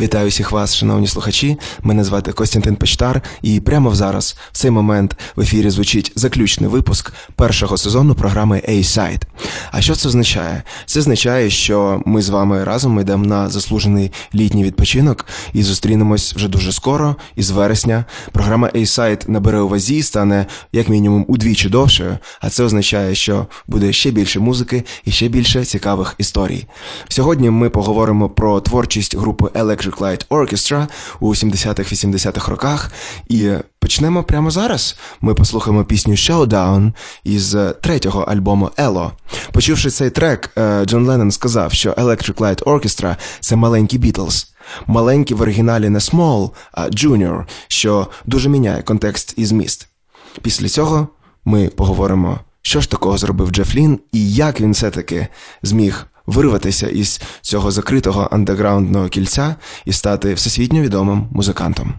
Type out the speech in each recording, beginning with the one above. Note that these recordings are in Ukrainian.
Вітаю всіх вас, шановні слухачі. Мене звати Костянтин Печтар, і прямо зараз, в цей момент, в ефірі звучить заключний випуск першого сезону програми A-Side. А що це означає? Це означає, що ми з вами разом йдемо на заслужений літній відпочинок і зустрінемось вже дуже скоро, із вересня. Програма A-Side набере у вазі, стане як мінімум удвічі довшою, а це означає, що буде ще більше музики і ще більше цікавих історій. Сьогодні ми поговоримо про творчість групи Electric Electric Light Orchestra у 70-х-80-х роках. І почнемо прямо зараз. Ми послухаємо пісню Showdown із третього альбому Ело. Почувши цей трек, е, Джон Леннон сказав, що Electric Light Orchestra – це маленький Бітлз. Маленькі в оригіналі не Small, а Junior, що дуже міняє контекст і зміст. Після цього ми поговоримо, що ж такого зробив Джеф Лін і як він все-таки зміг вирватися із цього закритого андеграундного кільця і стати всесвітньо відомим музикантом.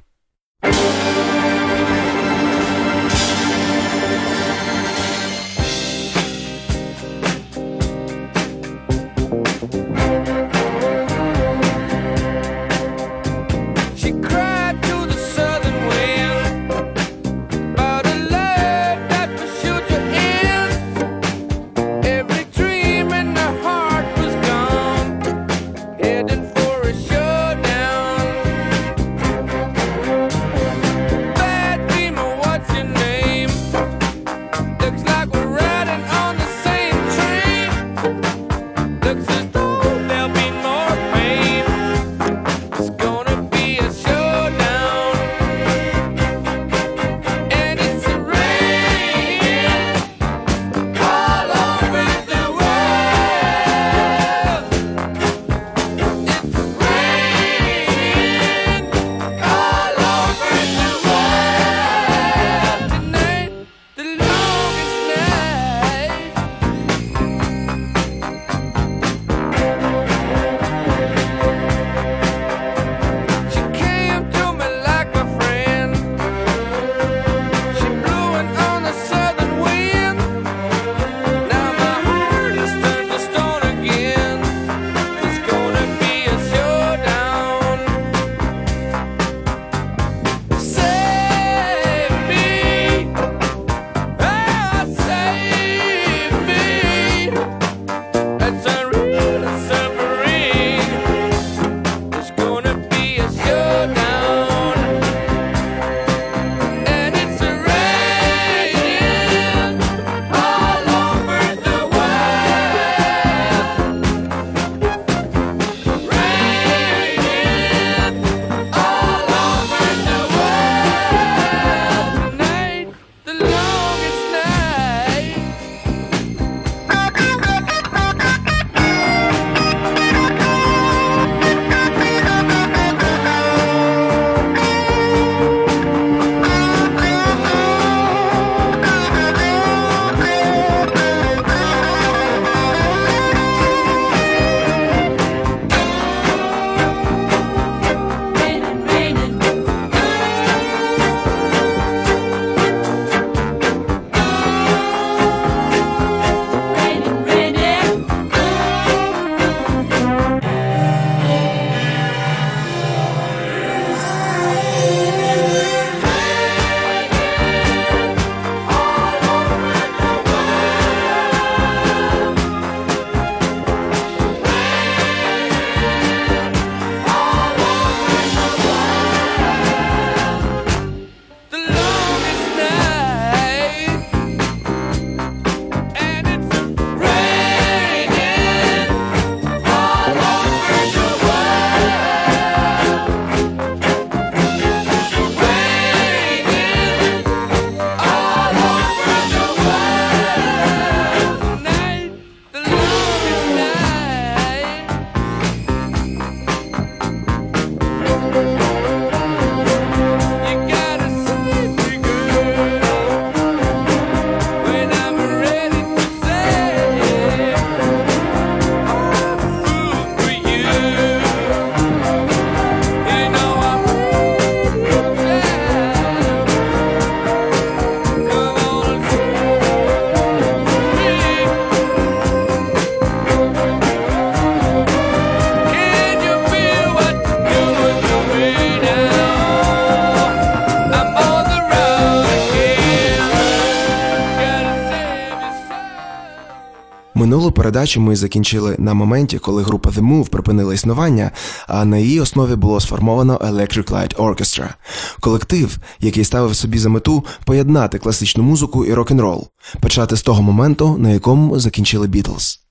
Минулу передачу ми закінчили на моменті, коли група The Move припинила існування, а на її основі було сформовано Electric Light Orchestra – колектив, який ставив собі за мету поєднати класичну музику і рок-н-рол, почати з того моменту, на якому закінчили Бітлз.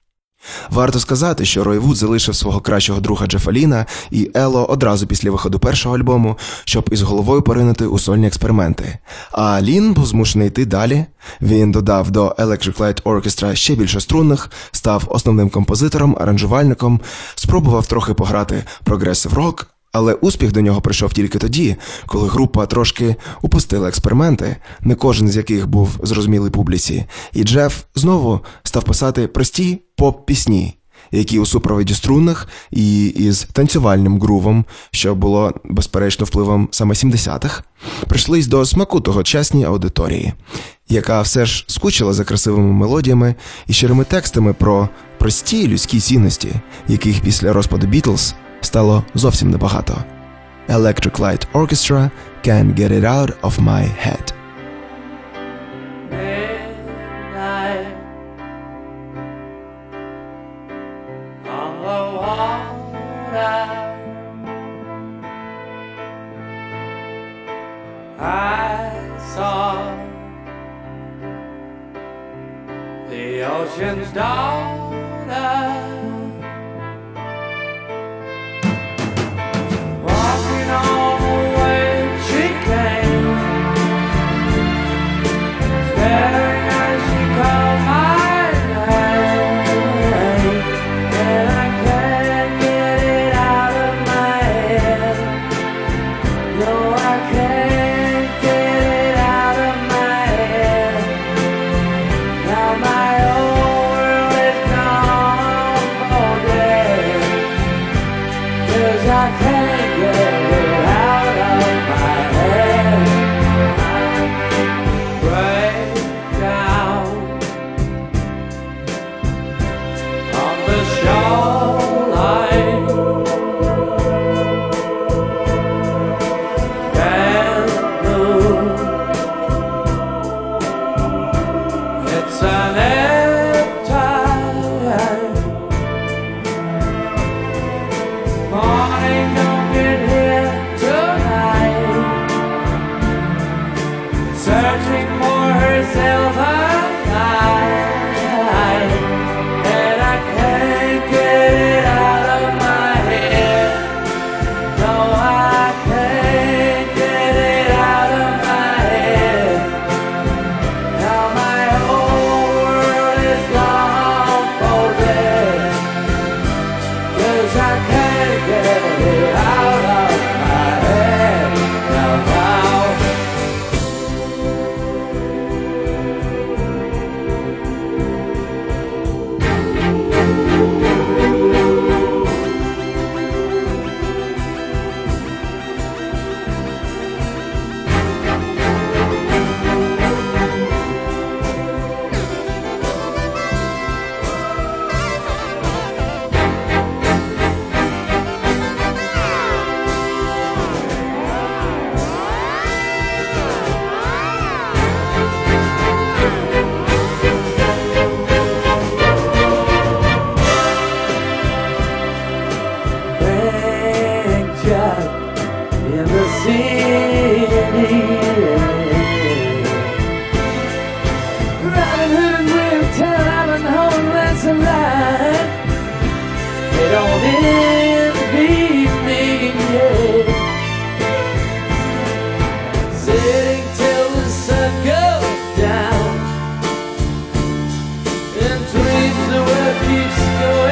Варто сказати, що Рой Вуд залишив свого кращого друга Джефа Ліна і ELO одразу після виходу першого альбому, щоб із головою поринути у сольні експерименти. А Лін був змушений йти далі. Він додав до Electric Light Orchestra ще більше струнних, став основним композитором, аранжувальником, спробував трохи пограти прогресив рок. Але успіх до нього прийшов тільки тоді, коли група трошки упустила експерименти, не кожен з яких був зрозумілий публіці, і Джеф знову став писати прості поп-пісні, які у супроводі струнних і із танцювальним грувом, що було безперечно впливом саме 70-х, прийшлись до смаку тогочасній аудиторії, яка все ж скучила за красивими мелодіями і щирими текстами про прості людські цінності, яких після розпаду Бітлз стало зовсім небагато. Electric Light Orchestra Can't Get It Out of My Head. Dreams the world keeps going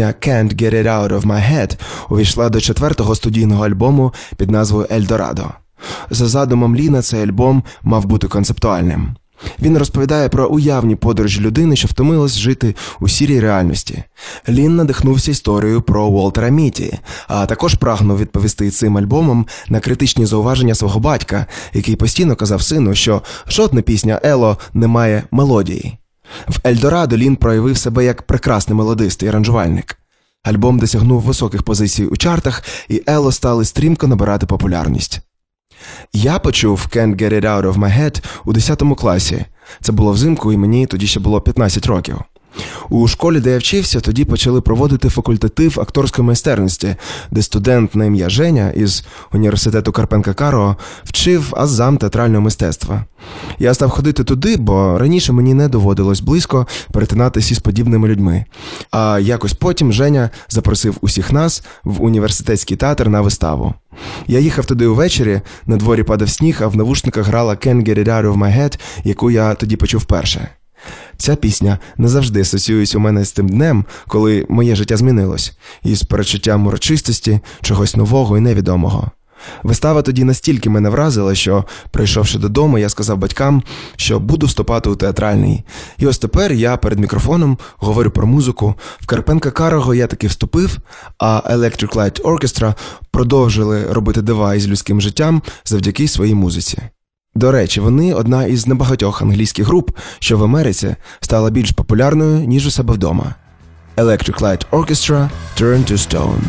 Пісня Can't Get It Out of My Head увійшла до четвертого студійного альбому під назвою Ельдорадо. За задумом Ліна, цей альбом мав бути концептуальним. Він розповідає про уявні подорожі людини, що втомилась жити у сірій реальності. Лін надихнувся історією про Уолтера Міті, а також прагнув відповісти цим альбомом на критичні зауваження свого батька, який постійно казав сину, що жодна пісня Ело не має мелодії. В Ельдорадо Лін проявив себе як прекрасний мелодист і аранжувальник. Альбом досягнув високих позицій у чартах, і Ело стали стрімко набирати популярність. Я почув Can't Get It Out of My Head у 10 класі. Це було взимку, і мені тоді ще було 15 років. У школі, де я вчився, тоді почали проводити факультатив акторської майстерності, де студент на ім'я Женя із університету Карпенка Каро вчив азам театрального мистецтва. Я став ходити туди, бо раніше мені не доводилось близько перетинатися із подібними людьми. А якось потім Женя запросив усіх нас в університетський театр на виставу. Я їхав туди увечері, на дворі падав сніг, а в навушниках грала Can't Get It Out of My Head, яку я тоді почув вперше. Ця пісня не завжди асоціюється у мене з тим днем, коли моє життя змінилось, із перечуттям урочистості, чогось нового і невідомого. Вистава тоді настільки мене вразила, що, прийшовши додому, я сказав батькам, що буду вступати у театральний. І ось тепер я перед мікрофоном говорю про музику. В Карпенка Карого я таки вступив, а Electric Light Orchestra продовжили робити дива із людським життям завдяки своїй музиці. До речі, вони одна із небагатьох англійських груп, що в Америці стала більш популярною, ніж у себе вдома. Electric Light Orchestra Turn to Stone.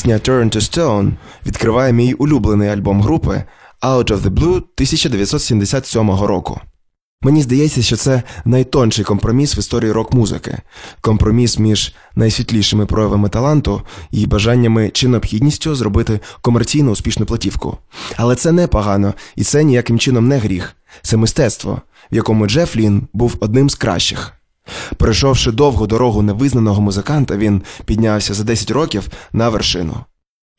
Пісня Turn to Stone відкриває мій улюблений альбом групи Out of the Blue 1977 року. Мені здається, що це найтонший компроміс в історії рок-музики, компроміс між найсвітлішими проявами таланту і бажаннями чи необхідністю зробити комерційно успішну платівку. Але це не погано, і це ніяким чином не гріх. Це мистецтво, в якому Джеф Лін був одним з кращих. Пройшовши довгу дорогу невизнаного музиканта, він піднявся за 10 років на вершину.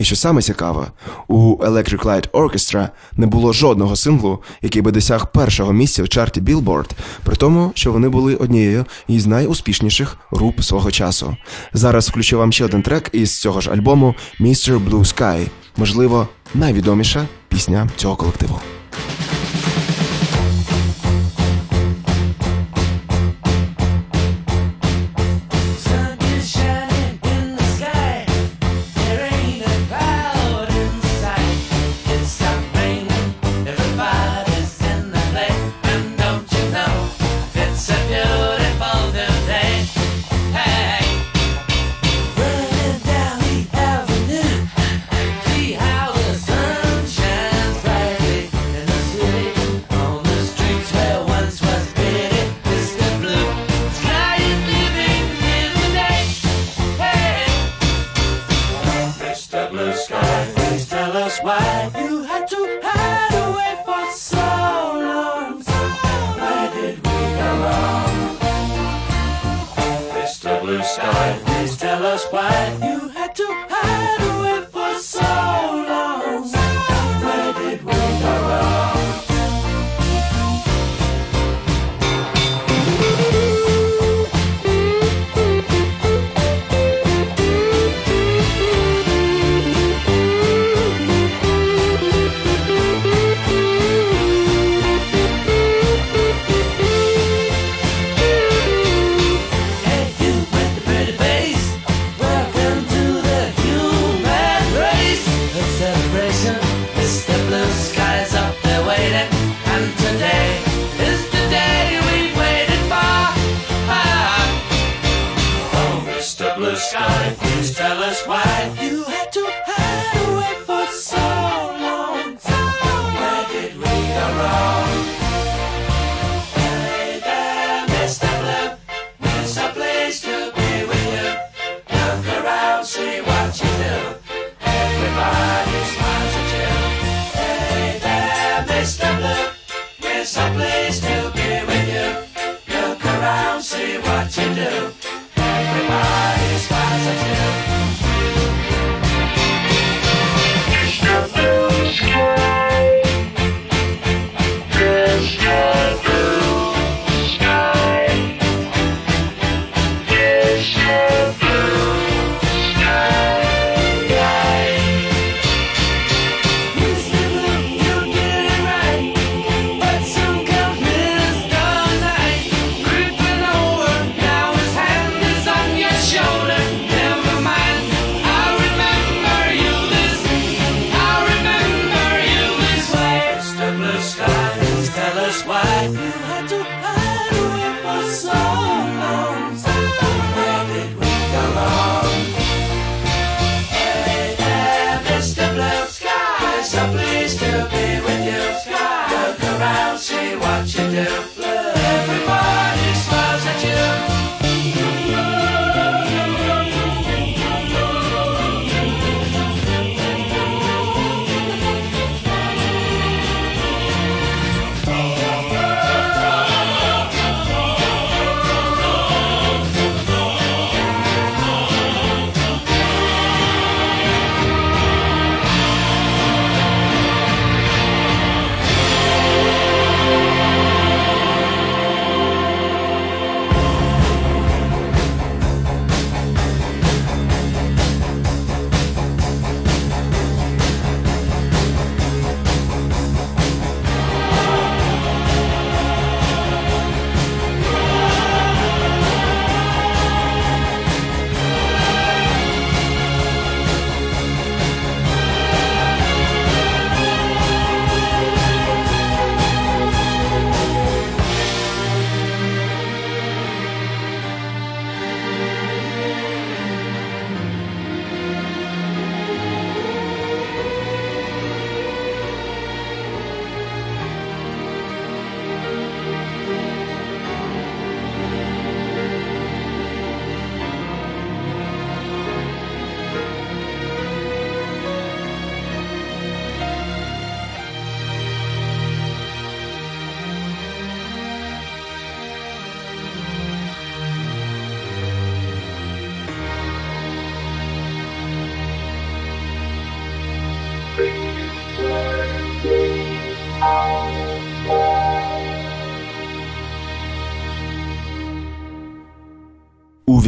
І що саме цікаве, у Electric Light Orchestra не було жодного синглу, який би досяг першого місця в чарті Billboard, при тому, що вони були однією із найуспішніших груп свого часу. Зараз включу вам ще один трек із цього ж альбому Mr. Blue Sky, можливо, найвідоміша пісня цього колективу.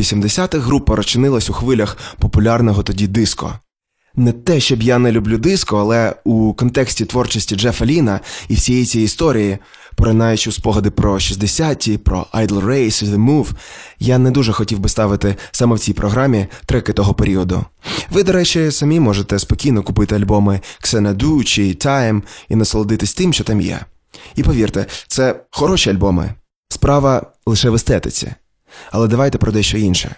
80-х група розчинилась у хвилях популярного тоді диско. Не те, щоб я не люблю диско, але у контексті творчості Джефа Ліна і всієї цієї історії, поринаючи у спогади про 60-ті, про Idle Race, The Move, я не дуже хотів би ставити саме в цій програмі треки того періоду. Ви, до речі, самі можете спокійно купити альбоми Xanadu чи Time і насолодитись тим, що там є. І повірте, це хороші альбоми. Справа лише в естетиці. Але давайте про дещо інше.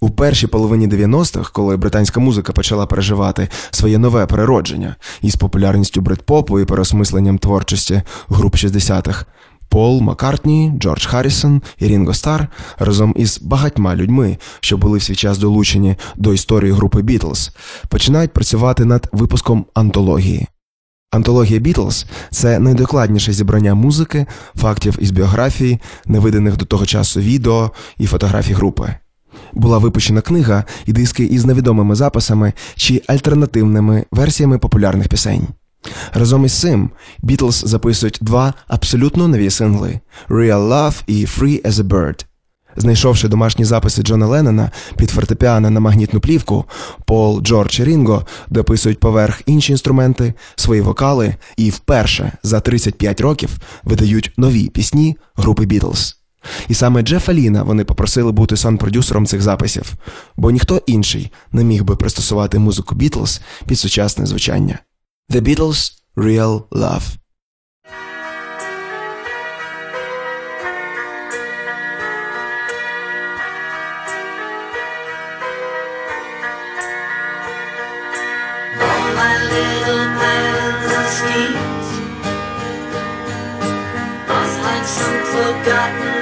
У першій половині 90-х, коли британська музика почала переживати своє нове переродження із популярністю брит-попу і переосмисленням творчості груп 60-х, Пол Маккартні, Джордж Харрісон і Рінго Стар разом із багатьма людьми, що були в свій час долучені до історії групи Бітлз, починають працювати над випуском антології. Антологія Бітлз це найдокладніше зібрання музики, фактів із біографії, невиданих до того часу відео і фотографій групи. Була випущена книга і диски із невідомими записами чи альтернативними версіями популярних пісень. Разом із цим Бітлз записують два абсолютно нові сингли Real Love і Free as a Bird. Знайшовши домашні записи Джона Леннона під фортепіано на магнітну плівку, Пол, Джордж і Рінго дописують поверх інші інструменти, свої вокали і вперше за 35 років видають нові пісні групи Бітлз. І саме Джефа Ліна вони попросили бути сон-продюсером цих записів, бо ніхто інший не міг би пристосувати музику Бітлз під сучасне звучання. The Beatles Real Love forgotten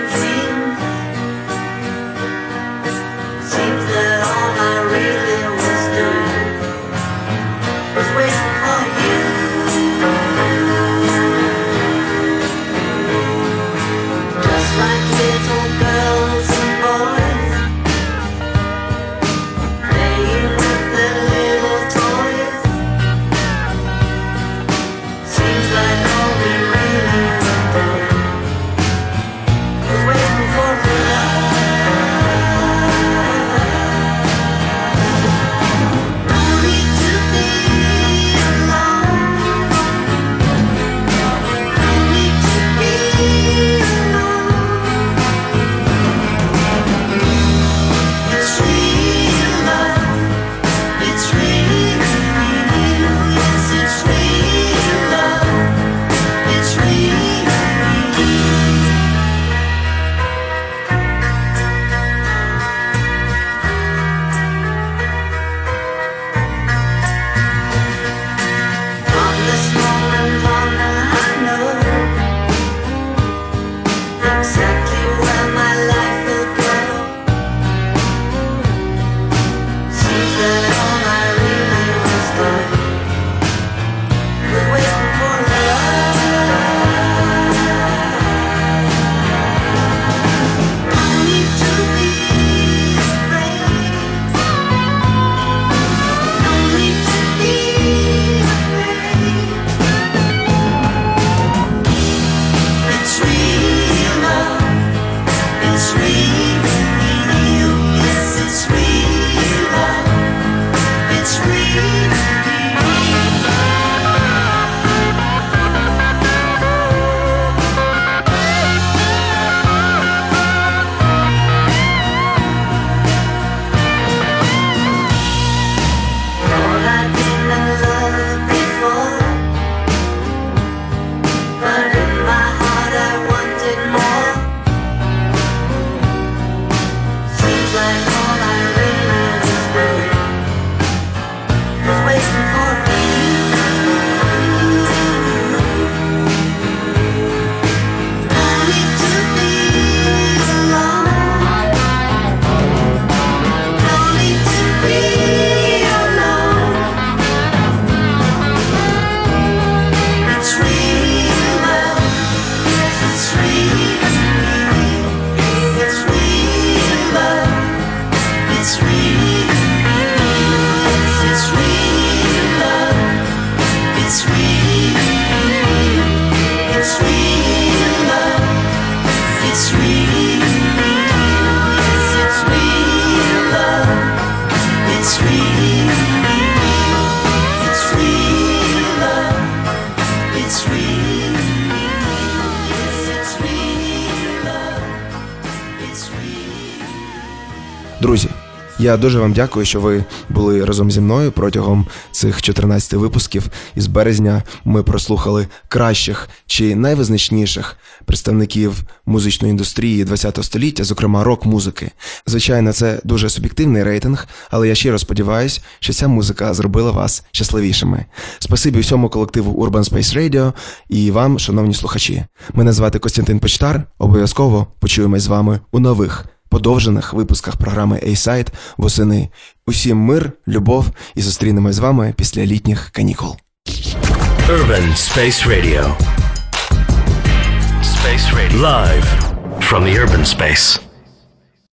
Друзі, я дуже вам дякую, що ви були разом зі мною протягом цих 14 випусків. Із березня ми прослухали кращих чи найвизначніших представників музичної індустрії ХХ століття, зокрема рок-музики. Звичайно, це дуже суб'єктивний рейтинг, але я щиро сподіваюся, що ця музика зробила вас щасливішими. Спасибі всьому колективу Urban Space Radio і вам, шановні слухачі. Мене звати Костянтин Почтар. Обов'язково почуємось з вами у нових подовжених випусках програми A-Side восени. Усім мир, любов і зустрінемось з вами після літніх канікул. Urban Space Radio. Space Radio. Live from the urban space.